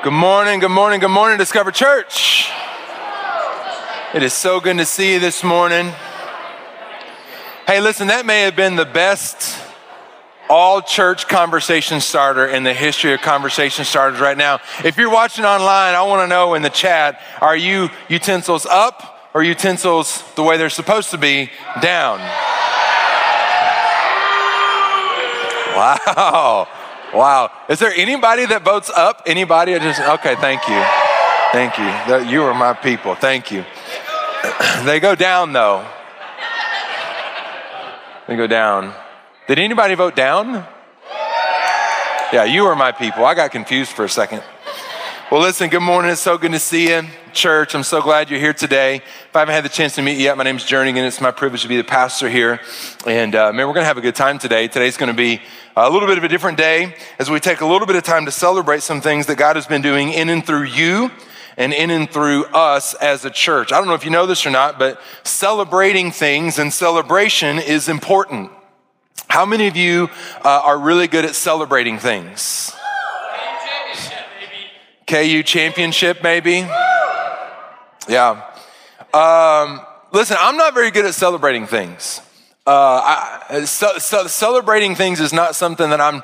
Good morning, good morning, good morning, Discover Church. It is so good to see you this morning. Hey, listen, that may have been the best all church conversation starter in the history of conversation starters right now. If you're watching online, I want to know in the chat are you utensils up or utensils the way they're supposed to be down? Wow. Wow. Is there anybody that votes up? Anybody? I just okay, thank you. Thank you. You are my people. Thank you. they go down though. They go down. Did anybody vote down? Yeah, you are my people. I got confused for a second. Well, listen, good morning. It's so good to see you, church. I'm so glad you're here today. If I haven't had the chance to meet you yet, my name is Jernigan, and it's my privilege to be the pastor here. And uh, man, we're going to have a good time today. Today's going to be a little bit of a different day as we take a little bit of time to celebrate some things that God has been doing in and through you and in and through us as a church. I don't know if you know this or not, but celebrating things and celebration is important. How many of you uh, are really good at celebrating things? KU championship, maybe? Yeah. Um, listen, I'm not very good at celebrating things. Uh, I, so, so celebrating things is not something that I'm,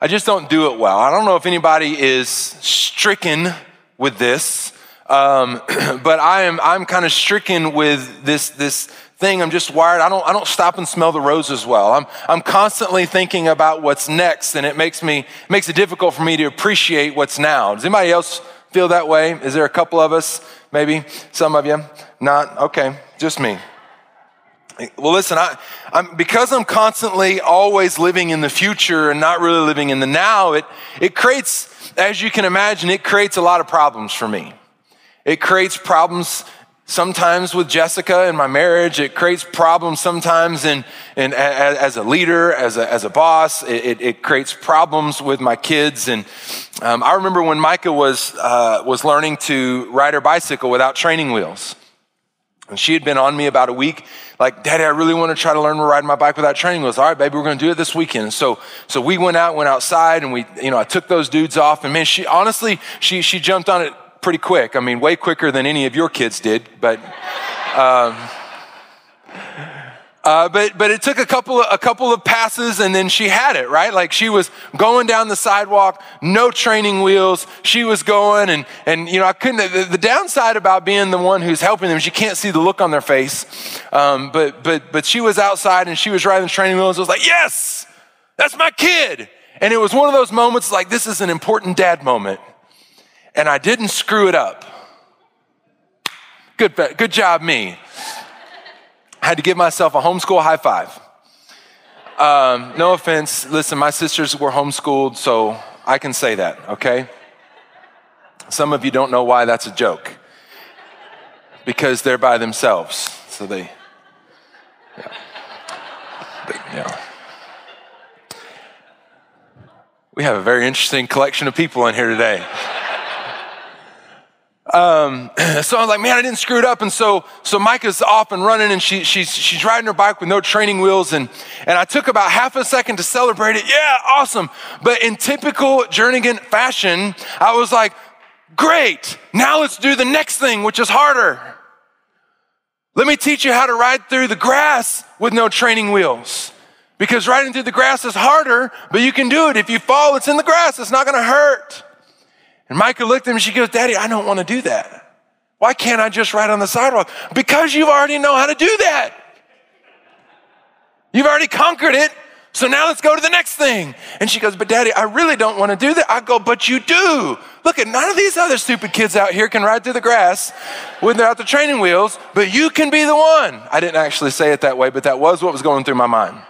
I just don't do it well. I don't know if anybody is stricken with this, um, but I am, I'm kind of stricken with this, this thing. I'm just wired. I don't, I don't stop and smell the roses well. I'm, I'm constantly thinking about what's next, and it makes me, makes it difficult for me to appreciate what's now. Does anybody else feel that way? Is there a couple of us? Maybe some of you? Not? Okay, just me. Well, listen, I, am because I'm constantly always living in the future and not really living in the now, it, it creates, as you can imagine, it creates a lot of problems for me. It creates problems sometimes with Jessica in my marriage. It creates problems sometimes in, in as a leader, as a, as a boss. It, it, it creates problems with my kids. And um, I remember when Micah was, uh, was learning to ride her bicycle without training wheels. And she had been on me about a week, like, Daddy, I really want to try to learn to ride my bike without training wheels. All right, baby, we're going to do it this weekend. So, so we went out, went outside, and we, you know, I took those dudes off. And man, she honestly, she she jumped on it pretty quick. I mean, way quicker than any of your kids did. But, um, uh, but but it took a couple of, a couple of passes and then she had it right. Like she was going down the sidewalk, no training wheels. She was going and and you know I couldn't. The, the downside about being the one who's helping them is you can't see the look on their face. Um, but but but she was outside and she was riding the training wheels. I was like, yes, that's my kid. And it was one of those moments like this is an important dad moment, and I didn't screw it up. Good good job me. I had to give myself a homeschool high five. Um, no offense. Listen, my sisters were homeschooled, so I can say that, okay? Some of you don't know why that's a joke. Because they're by themselves. So they, yeah. They, yeah. We have a very interesting collection of people in here today. Um, so I was like, man, I didn't screw it up. And so, so Micah's off and running and she, she's, she's riding her bike with no training wheels. And, and I took about half a second to celebrate it. Yeah, awesome. But in typical Jernigan fashion, I was like, great. Now let's do the next thing, which is harder. Let me teach you how to ride through the grass with no training wheels. Because riding through the grass is harder, but you can do it. If you fall, it's in the grass. It's not going to hurt. And Micah looked at him and she goes, Daddy, I don't want to do that. Why can't I just ride on the sidewalk? Because you already know how to do that. You've already conquered it. So now let's go to the next thing. And she goes, But daddy, I really don't want to do that. I go, But you do. Look at none of these other stupid kids out here can ride through the grass without the training wheels, but you can be the one. I didn't actually say it that way, but that was what was going through my mind.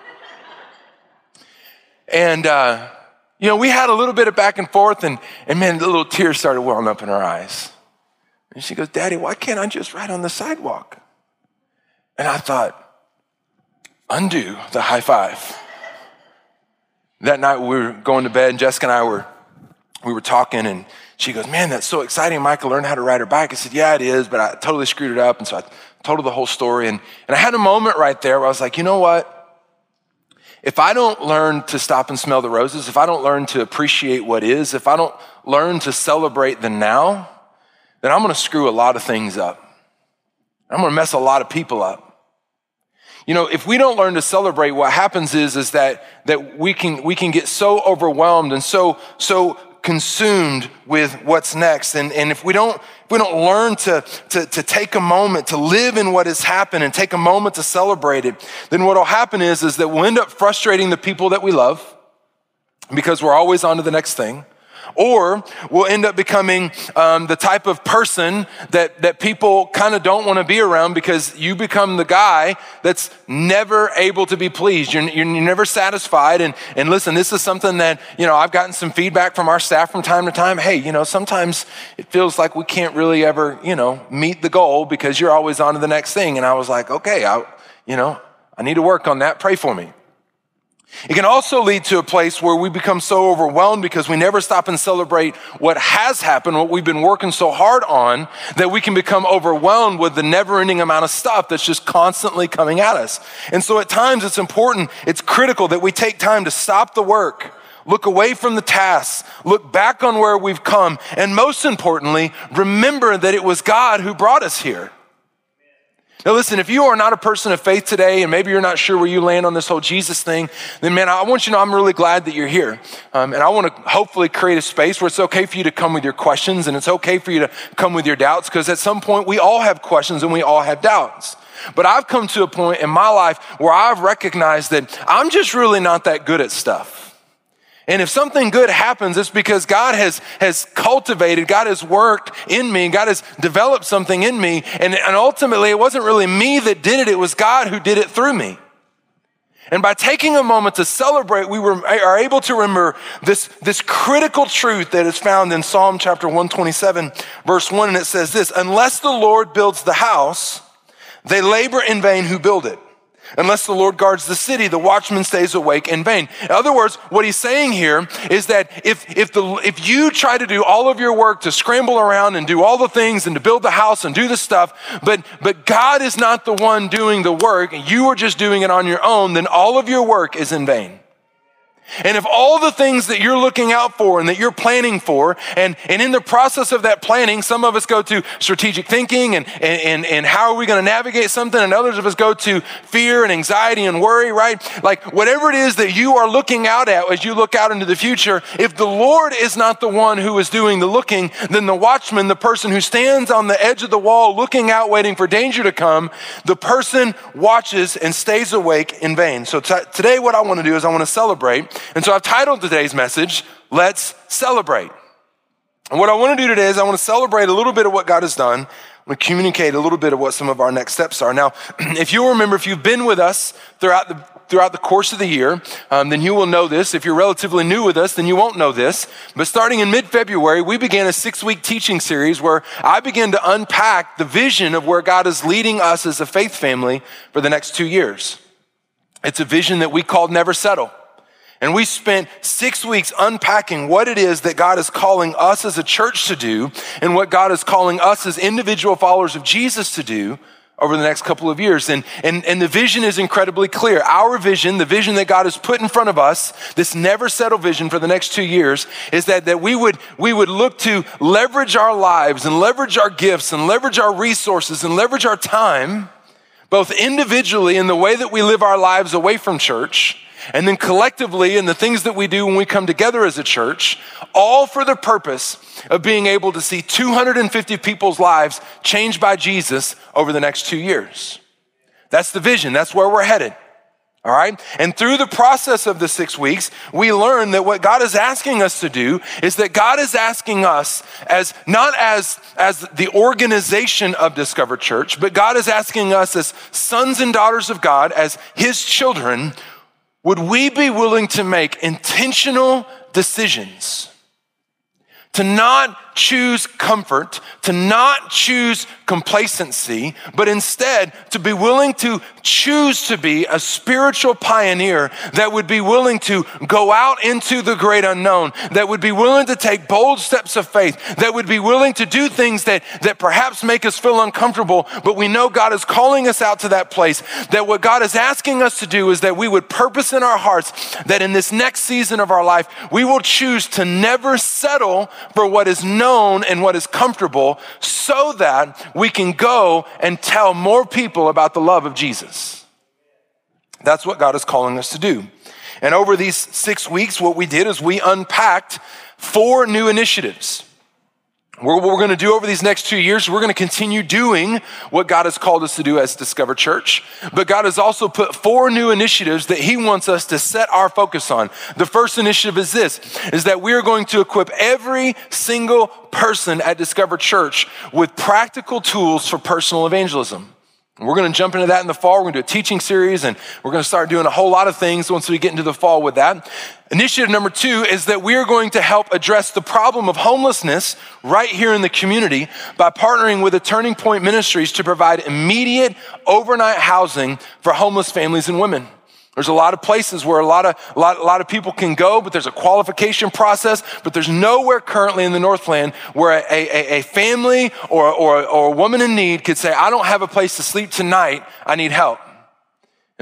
And uh, you know, we had a little bit of back and forth, and, and man, the little tears started welling up in her eyes. And she goes, Daddy, why can't I just ride on the sidewalk? And I thought, undo the high five. That night we were going to bed, and Jessica and I were, we were talking, and she goes, Man, that's so exciting. Micah learned how to ride her bike. I said, Yeah, it is, but I totally screwed it up. And so I told her the whole story. And, and I had a moment right there where I was like, You know what? If I don't learn to stop and smell the roses, if I don't learn to appreciate what is, if I don't learn to celebrate the now, then I'm going to screw a lot of things up. I'm going to mess a lot of people up. You know, if we don't learn to celebrate, what happens is, is that, that we can, we can get so overwhelmed and so, so consumed with what's next. And, and if we don't, if we don't learn to, to, to take a moment to live in what has happened and take a moment to celebrate it, then what will happen is, is that we'll end up frustrating the people that we love because we're always on to the next thing or we'll end up becoming um, the type of person that, that people kind of don't want to be around because you become the guy that's never able to be pleased. You're, you're, never satisfied. And, and listen, this is something that, you know, I've gotten some feedback from our staff from time to time. Hey, you know, sometimes it feels like we can't really ever, you know, meet the goal because you're always on to the next thing. And I was like, okay, I, you know, I need to work on that. Pray for me. It can also lead to a place where we become so overwhelmed because we never stop and celebrate what has happened, what we've been working so hard on, that we can become overwhelmed with the never ending amount of stuff that's just constantly coming at us. And so at times it's important, it's critical that we take time to stop the work, look away from the tasks, look back on where we've come, and most importantly, remember that it was God who brought us here. Now, listen, if you are not a person of faith today, and maybe you're not sure where you land on this whole Jesus thing, then man, I want you to know I'm really glad that you're here. Um, and I want to hopefully create a space where it's okay for you to come with your questions and it's okay for you to come with your doubts, because at some point we all have questions and we all have doubts. But I've come to a point in my life where I've recognized that I'm just really not that good at stuff. And if something good happens, it's because God has, has cultivated, God has worked in me, God has developed something in me. And, and ultimately, it wasn't really me that did it, it was God who did it through me. And by taking a moment to celebrate, we were, are able to remember this, this critical truth that is found in Psalm chapter 127, verse 1. And it says this Unless the Lord builds the house, they labor in vain who build it. Unless the Lord guards the city, the watchman stays awake in vain. In other words, what he's saying here is that if, if, the, if you try to do all of your work to scramble around and do all the things and to build the house and do the stuff, but, but God is not the one doing the work, and you are just doing it on your own, then all of your work is in vain. And if all the things that you're looking out for and that you're planning for, and, and in the process of that planning, some of us go to strategic thinking and, and, and how are we going to navigate something, and others of us go to fear and anxiety and worry, right? Like whatever it is that you are looking out at as you look out into the future, if the Lord is not the one who is doing the looking, then the watchman, the person who stands on the edge of the wall looking out, waiting for danger to come, the person watches and stays awake in vain. So t- today, what I want to do is I want to celebrate and so I've titled today's message, Let's Celebrate. And what I want to do today is I want to celebrate a little bit of what God has done. I'm going to communicate a little bit of what some of our next steps are. Now, if you remember, if you've been with us throughout the throughout the course of the year, um, then you will know this. If you're relatively new with us, then you won't know this. But starting in mid February, we began a six week teaching series where I began to unpack the vision of where God is leading us as a faith family for the next two years. It's a vision that we called Never Settle. And we spent six weeks unpacking what it is that God is calling us as a church to do and what God is calling us as individual followers of Jesus to do over the next couple of years. And, and, and the vision is incredibly clear. Our vision, the vision that God has put in front of us, this never settle vision for the next two years, is that, that we, would, we would look to leverage our lives and leverage our gifts and leverage our resources and leverage our time, both individually in the way that we live our lives away from church and then collectively in the things that we do when we come together as a church, all for the purpose of being able to see 250 people's lives changed by Jesus over the next two years. That's the vision, that's where we're headed. All right. And through the process of the six weeks, we learn that what God is asking us to do is that God is asking us as not as, as the organization of Discover Church, but God is asking us as sons and daughters of God, as his children, would we be willing to make intentional decisions? To not choose comfort, to not choose complacency, but instead to be willing to choose to be a spiritual pioneer that would be willing to go out into the great unknown, that would be willing to take bold steps of faith, that would be willing to do things that, that perhaps make us feel uncomfortable, but we know God is calling us out to that place. That what God is asking us to do is that we would purpose in our hearts that in this next season of our life, we will choose to never settle for what is known and what is comfortable so that we can go and tell more people about the love of Jesus. That's what God is calling us to do. And over these six weeks, what we did is we unpacked four new initiatives. What we're going to do over these next two years, we're going to continue doing what God has called us to do as Discover Church. But God has also put four new initiatives that He wants us to set our focus on. The first initiative is this, is that we are going to equip every single person at Discover Church with practical tools for personal evangelism. We're going to jump into that in the fall. We're going to do a teaching series and we're going to start doing a whole lot of things once we get into the fall with that. Initiative number two is that we are going to help address the problem of homelessness right here in the community by partnering with the Turning Point Ministries to provide immediate overnight housing for homeless families and women. There's a lot of places where a lot of, a lot, a lot of people can go, but there's a qualification process, but there's nowhere currently in the Northland where a, a, a family or, or, or a woman in need could say, I don't have a place to sleep tonight, I need help.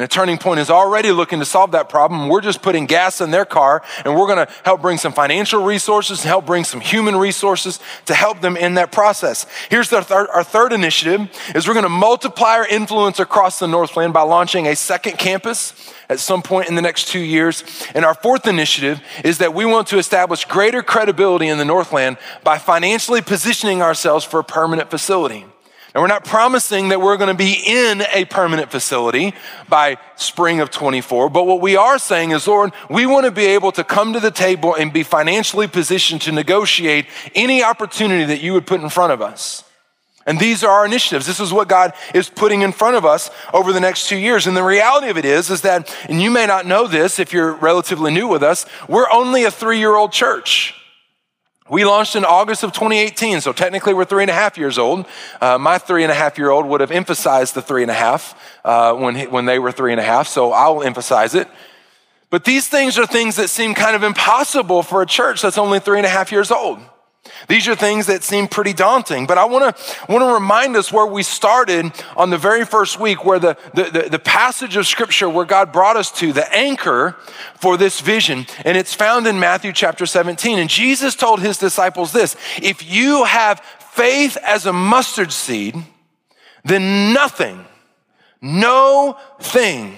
And a turning point is already looking to solve that problem. We're just putting gas in their car and we're going to help bring some financial resources, help bring some human resources to help them in that process. Here's our third initiative is we're going to multiply our influence across the Northland by launching a second campus at some point in the next two years. And our fourth initiative is that we want to establish greater credibility in the Northland by financially positioning ourselves for a permanent facility. And we're not promising that we're going to be in a permanent facility by spring of 24, but what we are saying is, Lord, we want to be able to come to the table and be financially positioned to negotiate any opportunity that you would put in front of us. And these are our initiatives. This is what God is putting in front of us over the next two years. And the reality of it is, is that, and you may not know this if you're relatively new with us, we're only a three year old church. We launched in August of 2018, so technically we're three and a half years old. Uh, my three and a half year old would have emphasized the three and a half uh, when, he, when they were three and a half, so I'll emphasize it. But these things are things that seem kind of impossible for a church that's only three and a half years old. These are things that seem pretty daunting, but I want to want to remind us where we started on the very first week, where the, the, the, the, passage of scripture where God brought us to, the anchor for this vision, and it's found in Matthew chapter 17. And Jesus told his disciples this if you have faith as a mustard seed, then nothing, no thing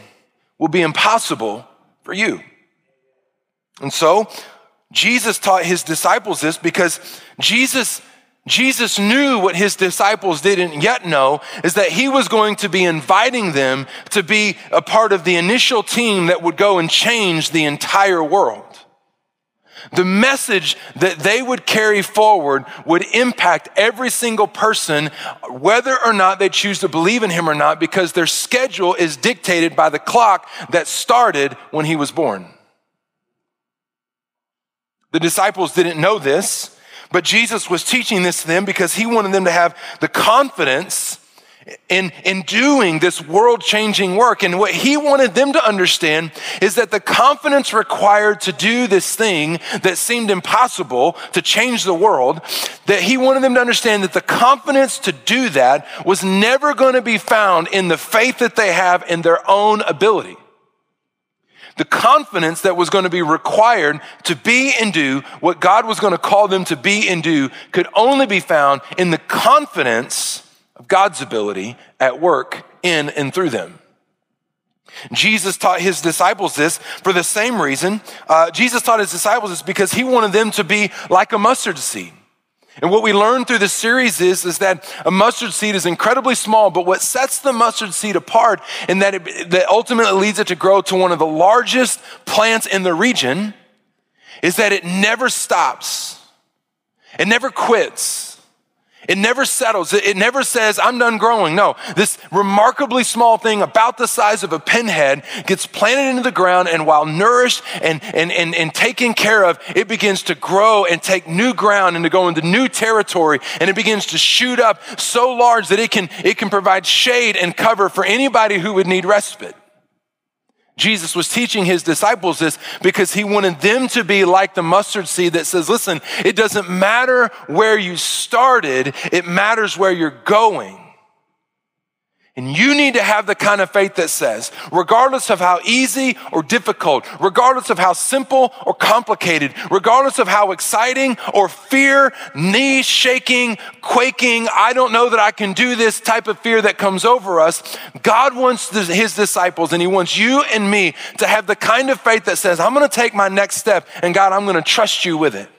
will be impossible for you. And so Jesus taught his disciples this because Jesus Jesus knew what his disciples didn't yet know is that he was going to be inviting them to be a part of the initial team that would go and change the entire world. The message that they would carry forward would impact every single person, whether or not they choose to believe in him or not, because their schedule is dictated by the clock that started when he was born. The disciples didn't know this, but Jesus was teaching this to them because he wanted them to have the confidence in, in doing this world changing work. And what he wanted them to understand is that the confidence required to do this thing that seemed impossible to change the world, that he wanted them to understand that the confidence to do that was never going to be found in the faith that they have in their own ability. The confidence that was going to be required to be and do what God was going to call them to be and do could only be found in the confidence of God's ability at work in and through them. Jesus taught his disciples this for the same reason. Uh, Jesus taught his disciples this because he wanted them to be like a mustard seed. And what we learn through this series is, is that a mustard seed is incredibly small, but what sets the mustard seed apart and that, it, that ultimately leads it to grow to one of the largest plants in the region is that it never stops. It never quits. It never settles. It never says, I'm done growing. No, this remarkably small thing about the size of a pinhead gets planted into the ground, and while nourished and, and, and, and taken care of, it begins to grow and take new ground and to go into new territory. And it begins to shoot up so large that it can, it can provide shade and cover for anybody who would need respite. Jesus was teaching his disciples this because he wanted them to be like the mustard seed that says, listen, it doesn't matter where you started, it matters where you're going. And you need to have the kind of faith that says, regardless of how easy or difficult, regardless of how simple or complicated, regardless of how exciting or fear, knee shaking, quaking, I don't know that I can do this type of fear that comes over us, God wants his disciples and he wants you and me to have the kind of faith that says, I'm going to take my next step and God, I'm going to trust you with it.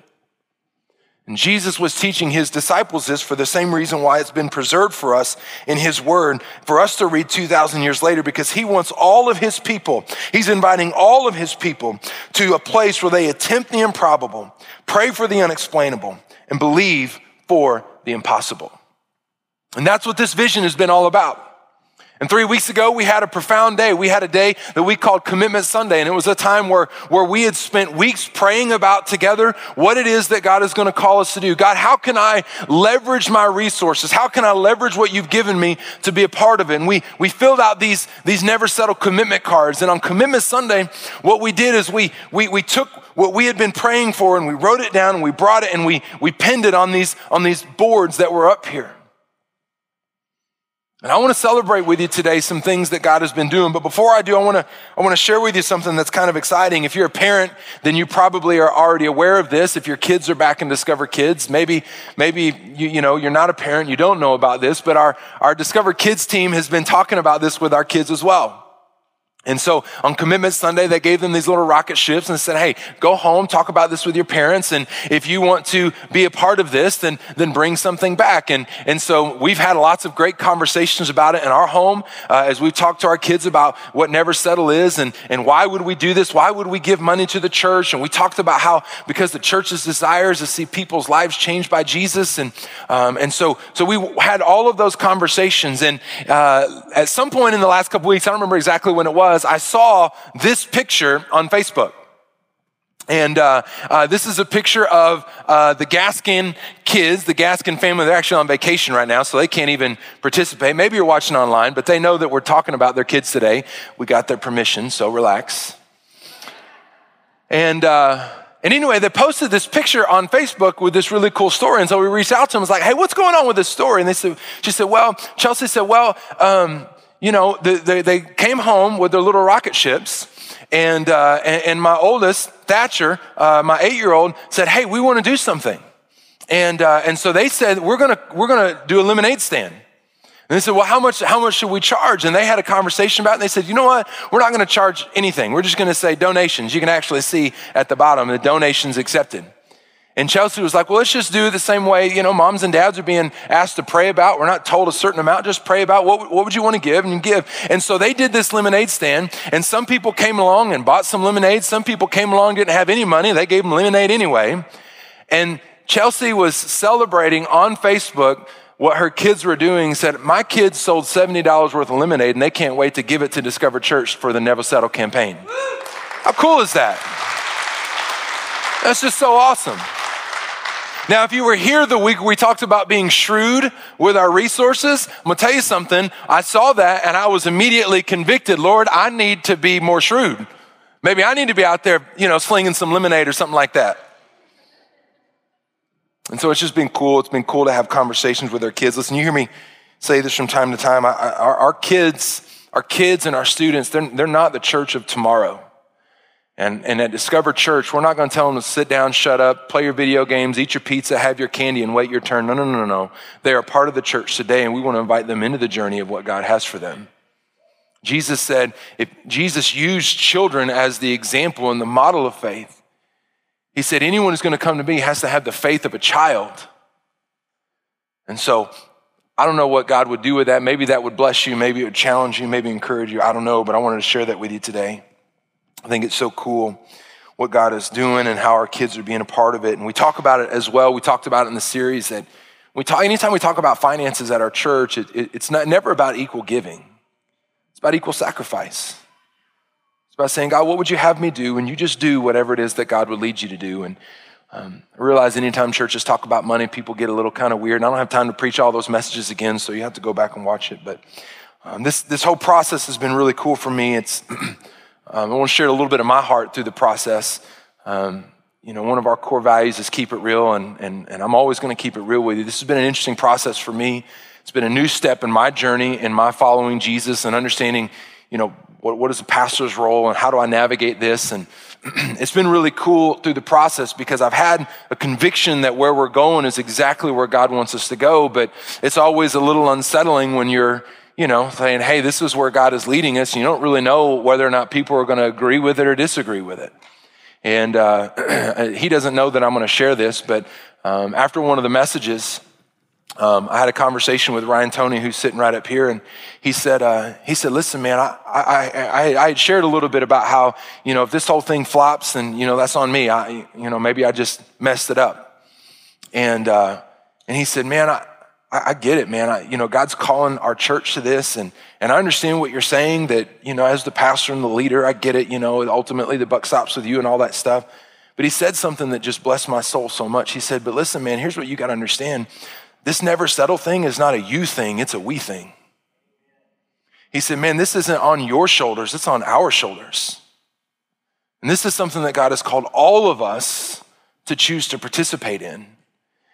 And Jesus was teaching his disciples this for the same reason why it's been preserved for us in his word, for us to read 2,000 years later, because he wants all of his people, he's inviting all of his people to a place where they attempt the improbable, pray for the unexplainable, and believe for the impossible. And that's what this vision has been all about. And three weeks ago, we had a profound day. We had a day that we called Commitment Sunday. And it was a time where, where we had spent weeks praying about together what it is that God is going to call us to do. God, how can I leverage my resources? How can I leverage what you've given me to be a part of it? And we, we filled out these, these never settle commitment cards. And on Commitment Sunday, what we did is we, we, we took what we had been praying for and we wrote it down and we brought it and we, we pinned it on these, on these boards that were up here. And I want to celebrate with you today some things that God has been doing. But before I do, I want to, I want to share with you something that's kind of exciting. If you're a parent, then you probably are already aware of this. If your kids are back in Discover Kids, maybe, maybe you, you know, you're not a parent, you don't know about this, but our, our Discover Kids team has been talking about this with our kids as well. And so on Commitment Sunday, they gave them these little rocket ships and said, Hey, go home, talk about this with your parents. And if you want to be a part of this, then, then bring something back. And, and so we've had lots of great conversations about it in our home uh, as we've talked to our kids about what Never Settle is and, and why would we do this? Why would we give money to the church? And we talked about how because the church's desire is to see people's lives changed by Jesus. And, um, and so, so we had all of those conversations. And uh, at some point in the last couple weeks, I don't remember exactly when it was, was I saw this picture on Facebook. And uh, uh, this is a picture of uh, the Gaskin kids, the Gaskin family. They're actually on vacation right now, so they can't even participate. Maybe you're watching online, but they know that we're talking about their kids today. We got their permission, so relax. And uh, and anyway, they posted this picture on Facebook with this really cool story. And so we reached out to them. I was like, hey, what's going on with this story? And they said, she said, well, Chelsea said, well, um, you know, they, they came home with their little rocket ships. And, uh, and, and, my oldest, Thatcher, uh, my eight year old, said, Hey, we want to do something. And, uh, and so they said, We're going we're gonna do a lemonade stand. And they said, Well, how much, how much should we charge? And they had a conversation about it. And they said, You know what? We're not going to charge anything. We're just going to say donations. You can actually see at the bottom the donations accepted. And Chelsea was like, well, let's just do the same way, you know, moms and dads are being asked to pray about. We're not told a certain amount, just pray about what, what would you want to give and give. And so they did this lemonade stand and some people came along and bought some lemonade. Some people came along, didn't have any money. They gave them lemonade anyway. And Chelsea was celebrating on Facebook what her kids were doing, said, my kids sold $70 worth of lemonade and they can't wait to give it to Discover Church for the Never Settle campaign. How cool is that? That's just so awesome. Now, if you were here the week we talked about being shrewd with our resources, I'm gonna tell you something. I saw that and I was immediately convicted. Lord, I need to be more shrewd. Maybe I need to be out there, you know, slinging some lemonade or something like that. And so it's just been cool. It's been cool to have conversations with our kids. Listen, you hear me say this from time to time. I, I, our, our kids, our kids and our students, they're, they're not the church of tomorrow. And, and at Discover Church, we're not going to tell them to sit down, shut up, play your video games, eat your pizza, have your candy, and wait your turn. No, no, no, no. They are part of the church today, and we want to invite them into the journey of what God has for them. Jesus said, if Jesus used children as the example and the model of faith, he said, anyone who's going to come to me has to have the faith of a child. And so I don't know what God would do with that. Maybe that would bless you. Maybe it would challenge you. Maybe encourage you. I don't know, but I wanted to share that with you today. I think it's so cool what God is doing and how our kids are being a part of it. And we talk about it as well. We talked about it in the series that We talk, anytime we talk about finances at our church, it, it, it's not, never about equal giving. It's about equal sacrifice. It's about saying, God, what would you have me do? And you just do whatever it is that God would lead you to do. And um, I realize anytime churches talk about money, people get a little kind of weird. And I don't have time to preach all those messages again, so you have to go back and watch it. But um, this, this whole process has been really cool for me. It's, um, I want to share a little bit of my heart through the process. Um, you know, one of our core values is keep it real, and, and, and I'm always going to keep it real with you. This has been an interesting process for me. It's been a new step in my journey in my following Jesus and understanding, you know, what, what is a pastor's role and how do I navigate this? And it's been really cool through the process because I've had a conviction that where we're going is exactly where God wants us to go, but it's always a little unsettling when you're, you know, saying, hey, this is where God is leading us. You don't really know whether or not people are going to agree with it or disagree with it. And uh, he doesn't know that I'm going to share this, but um, after one of the messages, um, I had a conversation with Ryan Tony, who's sitting right up here, and he said, uh, "He said, listen, man, I, I, I, I had shared a little bit about how, you know, if this whole thing flops, then you know that's on me. I, you know, maybe I just messed it up." And uh, and he said, "Man, I, I, get it, man. I, you know, God's calling our church to this, and and I understand what you're saying. That you know, as the pastor and the leader, I get it. You know, ultimately the buck stops with you and all that stuff." But he said something that just blessed my soul so much. He said, "But listen, man, here's what you got to understand." This never settle thing is not a you thing, it's a we thing. He said, Man, this isn't on your shoulders, it's on our shoulders. And this is something that God has called all of us to choose to participate in.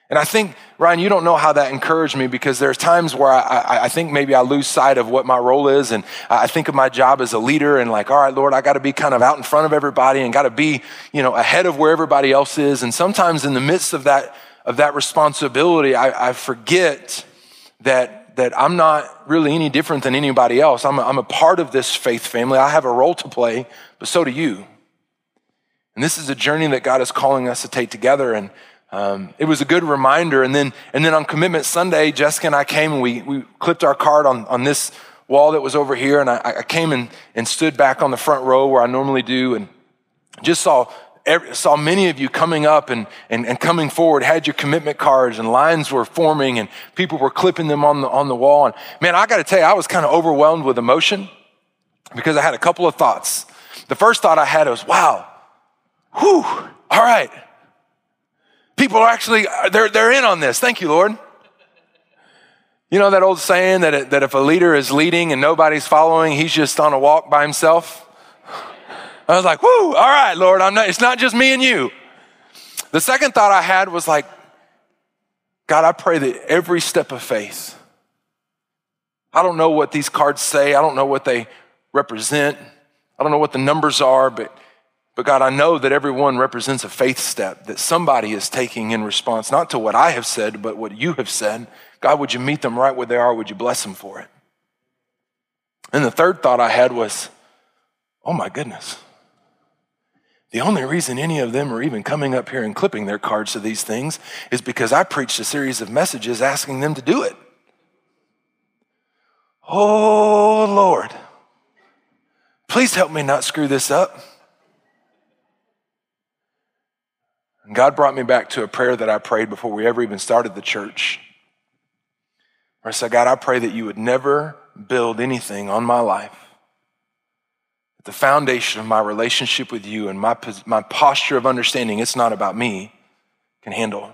And I think, Ryan, you don't know how that encouraged me because there's times where I, I, I, think maybe I lose sight of what my role is. And I think of my job as a leader and like, all right, Lord, I got to be kind of out in front of everybody and got to be, you know, ahead of where everybody else is. And sometimes in the midst of that of that responsibility, I, I forget that, that I'm not really any different than anybody else. I'm a, I'm a part of this faith family. I have a role to play, but so do you. And this is a journey that God is calling us to take together. And um, it was a good reminder. And then, and then on Commitment Sunday, Jessica and I came and we, we clipped our card on, on this wall that was over here. And I, I came and, and stood back on the front row where I normally do and just saw saw many of you coming up and, and, and coming forward, had your commitment cards, and lines were forming, and people were clipping them on the, on the wall. And man, I got to tell you, I was kind of overwhelmed with emotion because I had a couple of thoughts. The first thought I had was, wow, whew, all right. People are actually, they're, they're in on this. Thank you, Lord. You know that old saying that, that if a leader is leading and nobody's following, he's just on a walk by himself? I was like, whoo, all right, Lord, I'm not, it's not just me and you. The second thought I had was like, God, I pray that every step of faith, I don't know what these cards say, I don't know what they represent, I don't know what the numbers are, but, but God, I know that every one represents a faith step that somebody is taking in response, not to what I have said, but what you have said. God, would you meet them right where they are? Would you bless them for it? And the third thought I had was, oh my goodness. The only reason any of them are even coming up here and clipping their cards to these things is because I preached a series of messages asking them to do it. Oh, Lord, please help me not screw this up. And God brought me back to a prayer that I prayed before we ever even started the church. Where I said, God, I pray that you would never build anything on my life that the foundation of my relationship with you and my, my posture of understanding it's not about me can handle.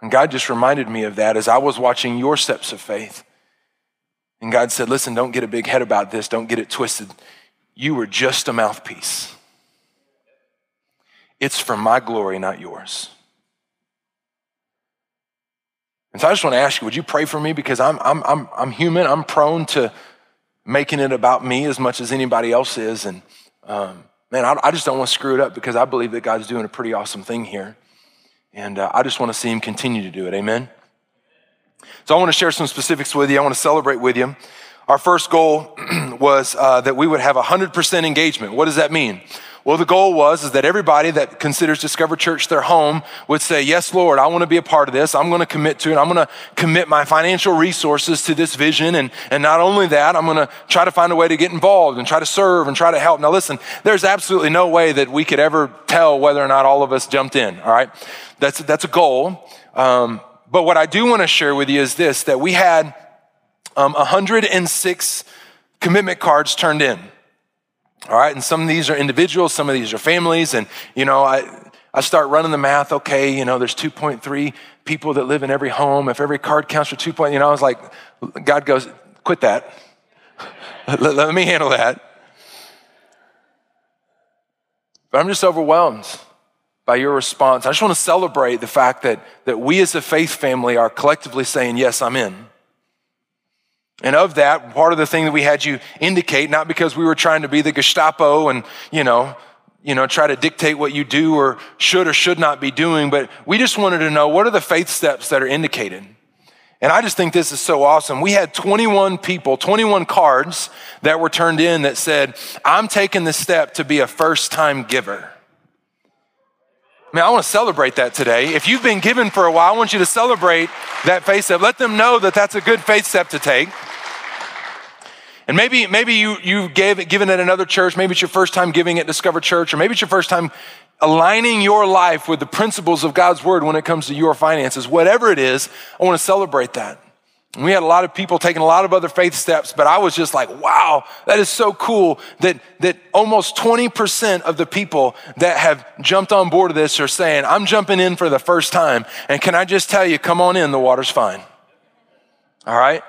And God just reminded me of that as I was watching your steps of faith. And God said, Listen, don't get a big head about this, don't get it twisted. You were just a mouthpiece. It's for my glory, not yours. And so I just want to ask you, would you pray for me? Because I'm, I'm, I'm, I'm human, I'm prone to making it about me as much as anybody else is. And um, man, I, I, just don't want to screw it up because I believe that God's doing a pretty awesome thing here. And uh, I just want to see him continue to do it. Amen. So I want to share some specifics with you. I want to celebrate with you. Our first goal was uh, that we would have 100% engagement. What does that mean? Well, the goal was is that everybody that considers Discover Church their home would say, "Yes, Lord, I want to be a part of this. I'm going to commit to it. I'm going to commit my financial resources to this vision, and and not only that, I'm going to try to find a way to get involved and try to serve and try to help." Now, listen, there's absolutely no way that we could ever tell whether or not all of us jumped in. All right, that's that's a goal. Um, but what I do want to share with you is this that we had um, 106 commitment cards turned in. All right, and some of these are individuals, some of these are families, and you know, I, I start running the math. Okay, you know, there's 2.3 people that live in every home. If every card counts for 2. Point, you know, I was like, God goes, quit that. let, let me handle that. But I'm just overwhelmed by your response. I just want to celebrate the fact that, that we as a faith family are collectively saying, Yes, I'm in. And of that, part of the thing that we had you indicate, not because we were trying to be the Gestapo and, you know, you know, try to dictate what you do or should or should not be doing, but we just wanted to know what are the faith steps that are indicated. And I just think this is so awesome. We had 21 people, 21 cards that were turned in that said, I'm taking the step to be a first time giver. I mean, I want to celebrate that today. If you've been given for a while, I want you to celebrate that faith step. Let them know that that's a good faith step to take. And maybe, maybe you, you gave it, given at another church. Maybe it's your first time giving at Discover Church, or maybe it's your first time aligning your life with the principles of God's word when it comes to your finances. Whatever it is, I want to celebrate that. We had a lot of people taking a lot of other faith steps, but I was just like, wow, that is so cool that, that almost 20% of the people that have jumped on board of this are saying, I'm jumping in for the first time. And can I just tell you, come on in, the water's fine. All right?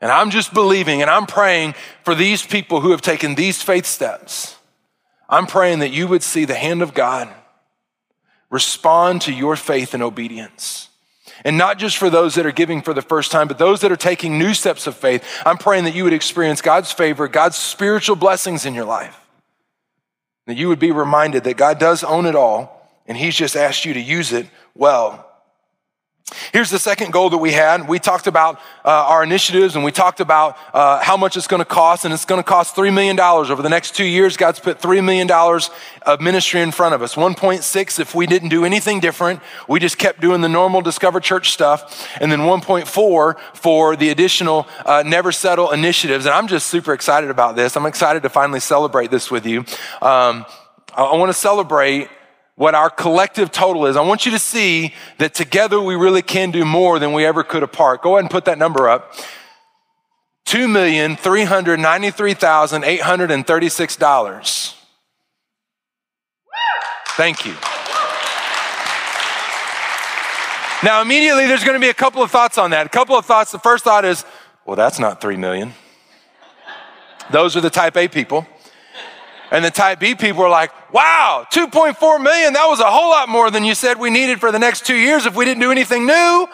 And I'm just believing and I'm praying for these people who have taken these faith steps. I'm praying that you would see the hand of God respond to your faith and obedience. And not just for those that are giving for the first time, but those that are taking new steps of faith. I'm praying that you would experience God's favor, God's spiritual blessings in your life. That you would be reminded that God does own it all, and He's just asked you to use it well. Here's the second goal that we had. We talked about uh, our initiatives and we talked about uh, how much it's going to cost, and it's going to cost $3 million. Over the next two years, God's put $3 million of ministry in front of us. 1.6 if we didn't do anything different. We just kept doing the normal Discover Church stuff. And then 1.4 for the additional uh, Never Settle initiatives. And I'm just super excited about this. I'm excited to finally celebrate this with you. Um, I, I want to celebrate what our collective total is. I want you to see that together we really can do more than we ever could apart. Go ahead and put that number up. $2,393,836. Thank you. Now, immediately there's going to be a couple of thoughts on that. A couple of thoughts. The first thought is, well, that's not 3 million. Those are the type A people. And the type B people are like, wow, 2.4 million, that was a whole lot more than you said we needed for the next two years if we didn't do anything new.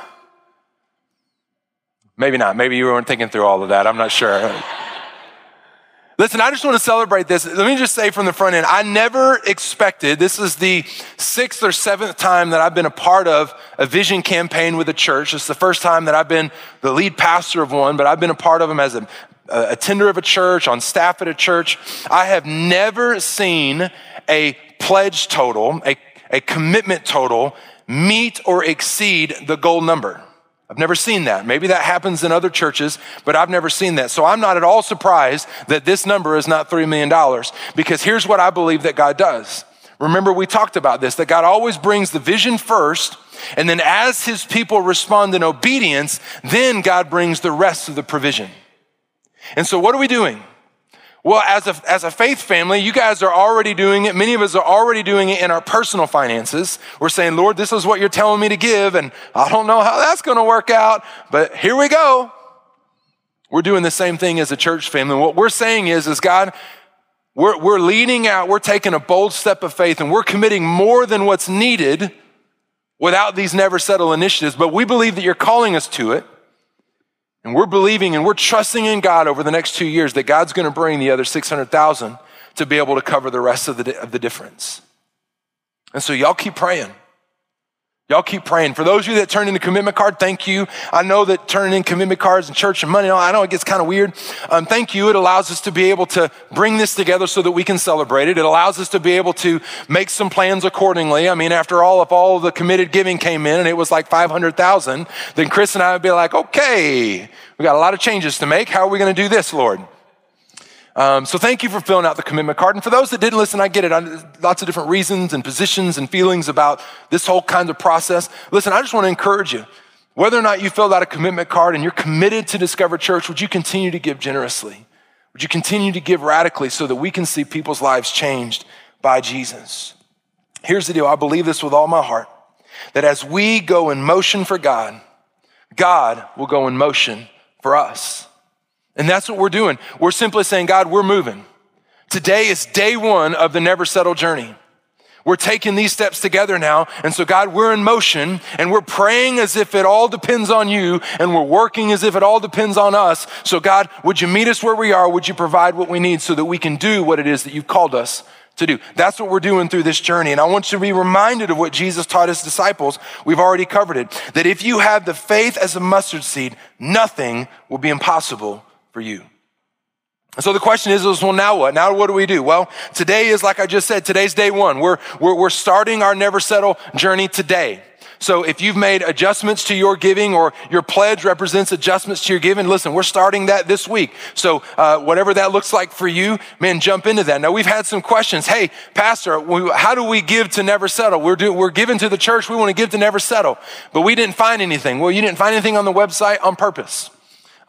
Maybe not. Maybe you weren't thinking through all of that. I'm not sure. Listen, I just want to celebrate this. Let me just say from the front end, I never expected, this is the sixth or seventh time that I've been a part of a vision campaign with a church. It's the first time that I've been the lead pastor of one, but I've been a part of them as a a tender of a church, on staff at a church. I have never seen a pledge total, a, a commitment total, meet or exceed the goal number. I've never seen that. Maybe that happens in other churches, but I've never seen that. So I'm not at all surprised that this number is not $3 million because here's what I believe that God does. Remember, we talked about this that God always brings the vision first, and then as his people respond in obedience, then God brings the rest of the provision. And so, what are we doing? Well, as a, as a faith family, you guys are already doing it. Many of us are already doing it in our personal finances. We're saying, Lord, this is what you're telling me to give, and I don't know how that's going to work out, but here we go. We're doing the same thing as a church family. What we're saying is, is God, we're, we're leading out, we're taking a bold step of faith, and we're committing more than what's needed without these never settle initiatives, but we believe that you're calling us to it. And we're believing and we're trusting in God over the next two years that God's going to bring the other 600,000 to be able to cover the rest of the, of the difference. And so y'all keep praying. Y'all keep praying. For those of you that turned in a commitment card, thank you. I know that turning in commitment cards and church and money, I know it gets kind of weird. Um, thank you. It allows us to be able to bring this together so that we can celebrate it. It allows us to be able to make some plans accordingly. I mean, after all, if all the committed giving came in and it was like 500,000, then Chris and I would be like, okay, we got a lot of changes to make. How are we going to do this, Lord? Um, so thank you for filling out the commitment card. And for those that didn't listen, I get it. I, lots of different reasons and positions and feelings about this whole kind of process. Listen, I just want to encourage you. Whether or not you filled out a commitment card and you're committed to Discover Church, would you continue to give generously? Would you continue to give radically so that we can see people's lives changed by Jesus? Here's the deal I believe this with all my heart that as we go in motion for God, God will go in motion for us. And that's what we're doing. We're simply saying, God, we're moving. Today is day one of the never settle journey. We're taking these steps together now. And so, God, we're in motion and we're praying as if it all depends on you and we're working as if it all depends on us. So, God, would you meet us where we are? Would you provide what we need so that we can do what it is that you've called us to do? That's what we're doing through this journey. And I want you to be reminded of what Jesus taught his disciples. We've already covered it. That if you have the faith as a mustard seed, nothing will be impossible for you. And So the question is, well, now what? Now what do we do? Well, today is, like I just said, today's day one. We're, we're, we're starting our never settle journey today. So if you've made adjustments to your giving or your pledge represents adjustments to your giving, listen, we're starting that this week. So uh, whatever that looks like for you, man, jump into that. Now we've had some questions. Hey, pastor, we, how do we give to never settle? We're, do, we're giving to the church. We want to give to never settle, but we didn't find anything. Well, you didn't find anything on the website on purpose.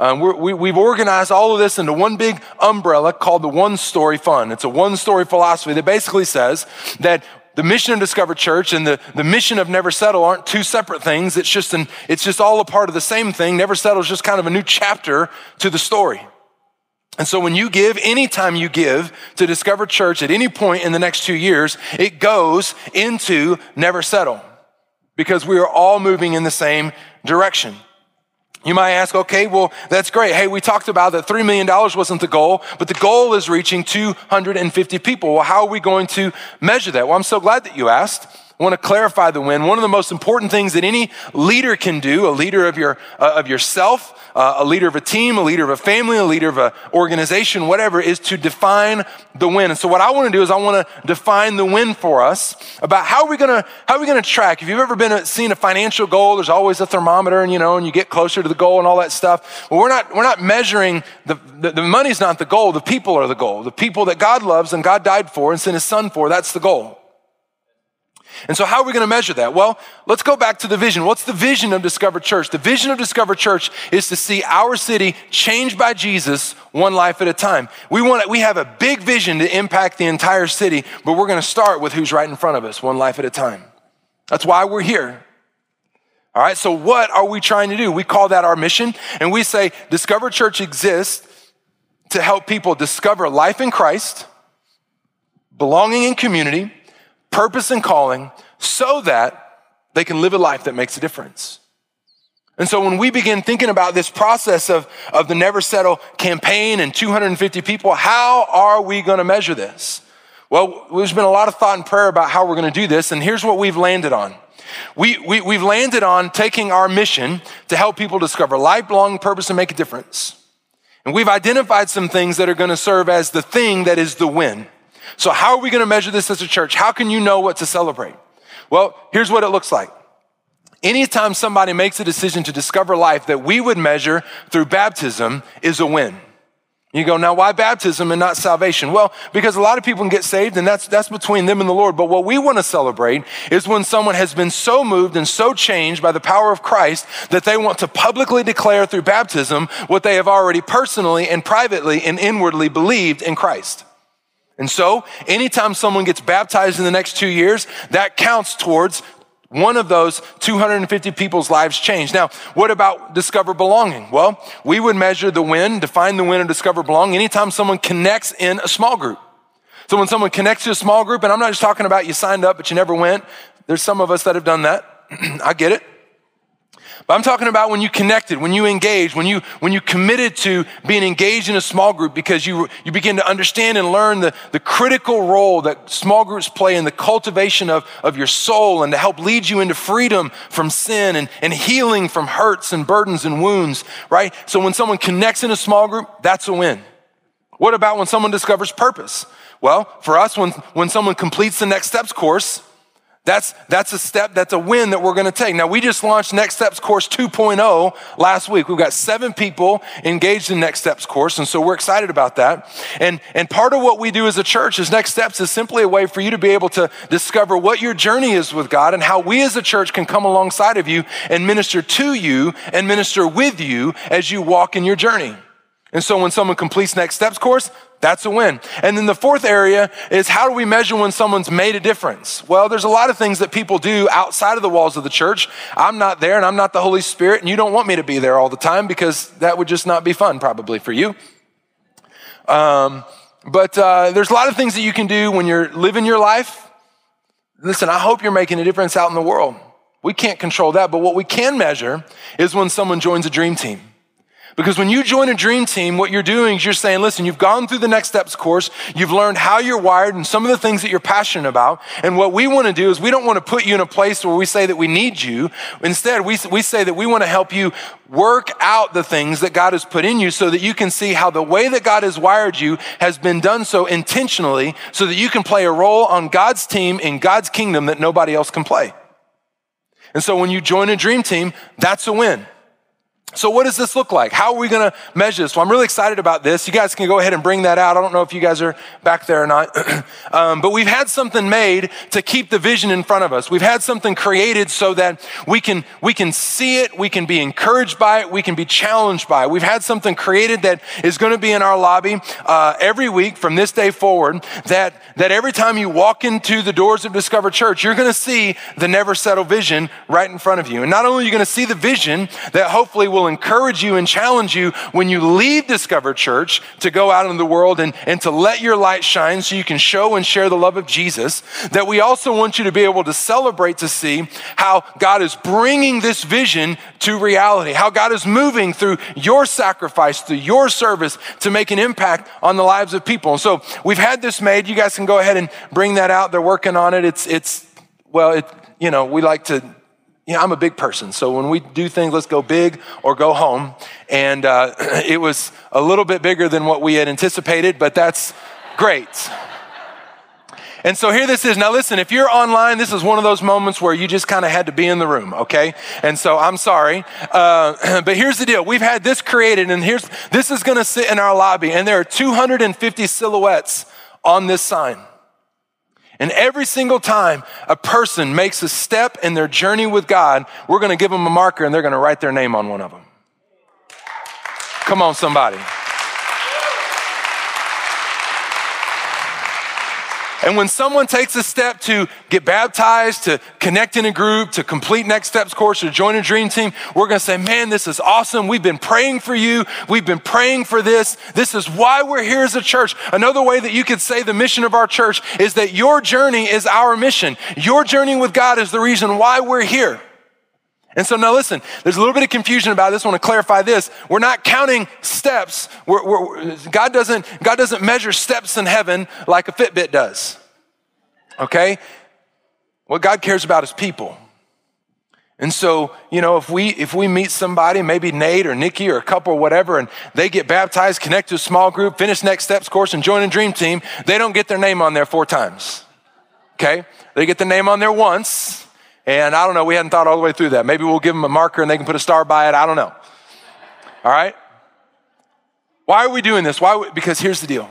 Um, we have organized all of this into one big umbrella called the One Story Fund. It's a one story philosophy that basically says that the mission of Discover Church and the, the mission of Never Settle aren't two separate things. It's just, an, it's just all a part of the same thing. Never Settle is just kind of a new chapter to the story. And so when you give, anytime you give to Discover Church at any point in the next two years, it goes into Never Settle because we are all moving in the same direction. You might ask, okay, well, that's great. Hey, we talked about that $3 million wasn't the goal, but the goal is reaching 250 people. Well, how are we going to measure that? Well, I'm so glad that you asked. I want to clarify the win. One of the most important things that any leader can do, a leader of your uh, of yourself, uh, a leader of a team, a leader of a family, a leader of an organization, whatever, is to define the win. And so, what I want to do is I want to define the win for us about how are we gonna how are we gonna track. If you've ever been a, seen a financial goal, there's always a thermometer, and you know, and you get closer to the goal and all that stuff. Well, we're not we're not measuring the, the the money's not the goal. The people are the goal. The people that God loves and God died for and sent His Son for. That's the goal. And so, how are we going to measure that? Well, let's go back to the vision. What's the vision of Discover Church? The vision of Discover Church is to see our city changed by Jesus one life at a time. We want we have a big vision to impact the entire city, but we're going to start with who's right in front of us, one life at a time. That's why we're here. All right, so what are we trying to do? We call that our mission, and we say Discover Church exists to help people discover life in Christ, belonging in community, purpose and calling so that they can live a life that makes a difference. And so when we begin thinking about this process of, of the Never Settle campaign and 250 people, how are we going to measure this? Well, there's been a lot of thought and prayer about how we're going to do this, and here's what we've landed on. We, we, we've landed on taking our mission to help people discover lifelong purpose, and make a difference. And we've identified some things that are going to serve as the thing that is the win. So, how are we going to measure this as a church? How can you know what to celebrate? Well, here's what it looks like. Anytime somebody makes a decision to discover life that we would measure through baptism is a win. You go, now why baptism and not salvation? Well, because a lot of people can get saved and that's, that's between them and the Lord. But what we want to celebrate is when someone has been so moved and so changed by the power of Christ that they want to publicly declare through baptism what they have already personally and privately and inwardly believed in Christ. And so, anytime someone gets baptized in the next two years, that counts towards one of those 250 people's lives changed. Now, what about discover belonging? Well, we would measure the win, define the win of discover belonging anytime someone connects in a small group. So when someone connects to a small group, and I'm not just talking about you signed up but you never went. There's some of us that have done that. I get it. But I'm talking about when you connected, when you engaged, when you, when you committed to being engaged in a small group because you, you begin to understand and learn the, the critical role that small groups play in the cultivation of, of your soul and to help lead you into freedom from sin and, and healing from hurts and burdens and wounds, right? So when someone connects in a small group, that's a win. What about when someone discovers purpose? Well, for us, when, when someone completes the next steps course, That's, that's a step, that's a win that we're gonna take. Now, we just launched Next Steps Course 2.0 last week. We've got seven people engaged in Next Steps Course, and so we're excited about that. And, and part of what we do as a church is Next Steps is simply a way for you to be able to discover what your journey is with God and how we as a church can come alongside of you and minister to you and minister with you as you walk in your journey. And so when someone completes Next Steps course, that's a win. And then the fourth area is how do we measure when someone's made a difference? Well, there's a lot of things that people do outside of the walls of the church. I'm not there and I'm not the Holy Spirit, and you don't want me to be there all the time because that would just not be fun, probably for you. Um, but uh, there's a lot of things that you can do when you're living your life. Listen, I hope you're making a difference out in the world. We can't control that, but what we can measure is when someone joins a dream team. Because when you join a dream team, what you're doing is you're saying, listen, you've gone through the next steps course. You've learned how you're wired and some of the things that you're passionate about. And what we want to do is we don't want to put you in a place where we say that we need you. Instead, we, we say that we want to help you work out the things that God has put in you so that you can see how the way that God has wired you has been done so intentionally so that you can play a role on God's team in God's kingdom that nobody else can play. And so when you join a dream team, that's a win. So, what does this look like? How are we going to measure this? Well, I'm really excited about this. You guys can go ahead and bring that out. I don't know if you guys are back there or not, um, but we've had something made to keep the vision in front of us. We've had something created so that we can we can see it, we can be encouraged by it, we can be challenged by it. We've had something created that is going to be in our lobby uh, every week from this day forward. That that every time you walk into the doors of Discover Church, you're going to see the Never Settle vision right in front of you, and not only are you going to see the vision that hopefully will will encourage you and challenge you when you leave Discover Church to go out in the world and, and to let your light shine so you can show and share the love of Jesus. That we also want you to be able to celebrate to see how God is bringing this vision to reality, how God is moving through your sacrifice, through your service to make an impact on the lives of people. And so we've had this made. You guys can go ahead and bring that out. They're working on it. It's, it's, well, it, you know, we like to you know, I'm a big person, so when we do things, let's go big or go home. And uh, it was a little bit bigger than what we had anticipated, but that's great. And so here this is. Now listen, if you're online, this is one of those moments where you just kind of had to be in the room, okay? And so I'm sorry. Uh, but here's the deal. We've had this created and here's, this is going to sit in our lobby and there are 250 silhouettes on this sign. And every single time a person makes a step in their journey with God, we're going to give them a marker and they're going to write their name on one of them. Come on, somebody. And when someone takes a step to get baptized, to connect in a group, to complete Next Steps course, or join a dream team, we're going to say, man, this is awesome. We've been praying for you. We've been praying for this. This is why we're here as a church. Another way that you could say the mission of our church is that your journey is our mission. Your journey with God is the reason why we're here. And so now listen, there's a little bit of confusion about this. I want to clarify this. We're not counting steps. We're, we're, God, doesn't, God doesn't measure steps in heaven like a Fitbit does. Okay? What God cares about is people. And so, you know, if we if we meet somebody, maybe Nate or Nikki or a couple or whatever, and they get baptized, connect to a small group, finish next steps course, and join a dream team, they don't get their name on there four times. Okay? They get the name on there once, and I don't know, we hadn't thought all the way through that. Maybe we'll give them a marker and they can put a star by it. I don't know. All right? Why are we doing this? Why? Because here's the deal.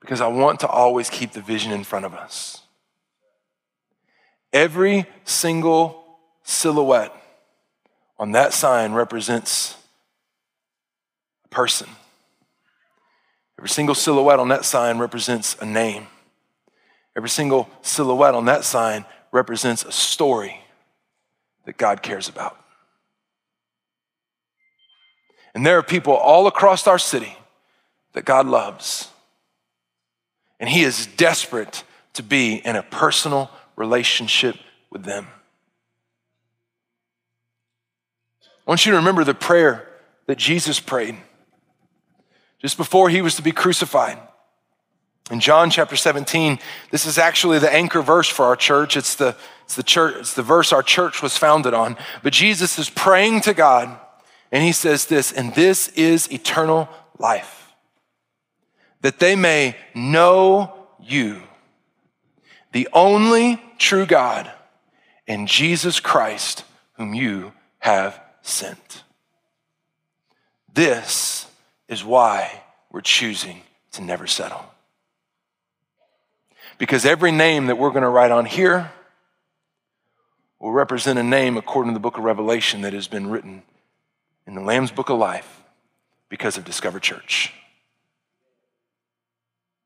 Because I want to always keep the vision in front of us. Every single silhouette on that sign represents a person. Every single silhouette on that sign represents a name. Every single silhouette on that sign represents a story that God cares about. And there are people all across our city that God loves. And He is desperate to be in a personal relationship with them. I want you to remember the prayer that Jesus prayed just before he was to be crucified. In John chapter 17, this is actually the anchor verse for our church. It's the, it's the church, it's the verse our church was founded on. But Jesus is praying to God, and he says this, and this is eternal life, that they may know you, the only true God, and Jesus Christ, whom you have sent. This is why we're choosing to never settle. Because every name that we're going to write on here will represent a name according to the book of Revelation that has been written in the Lamb's book of life because of Discover Church.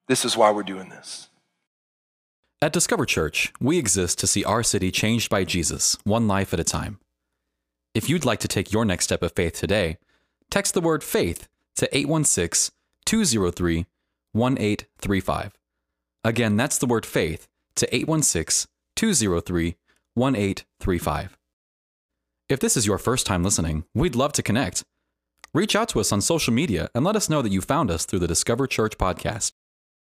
This is why we're doing this. At Discover Church, we exist to see our city changed by Jesus, one life at a time. If you'd like to take your next step of faith today, text the word faith to 816 203 1835. Again, that's the word faith to 816 203 1835. If this is your first time listening, we'd love to connect. Reach out to us on social media and let us know that you found us through the Discover Church podcast.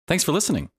Thanks for listening.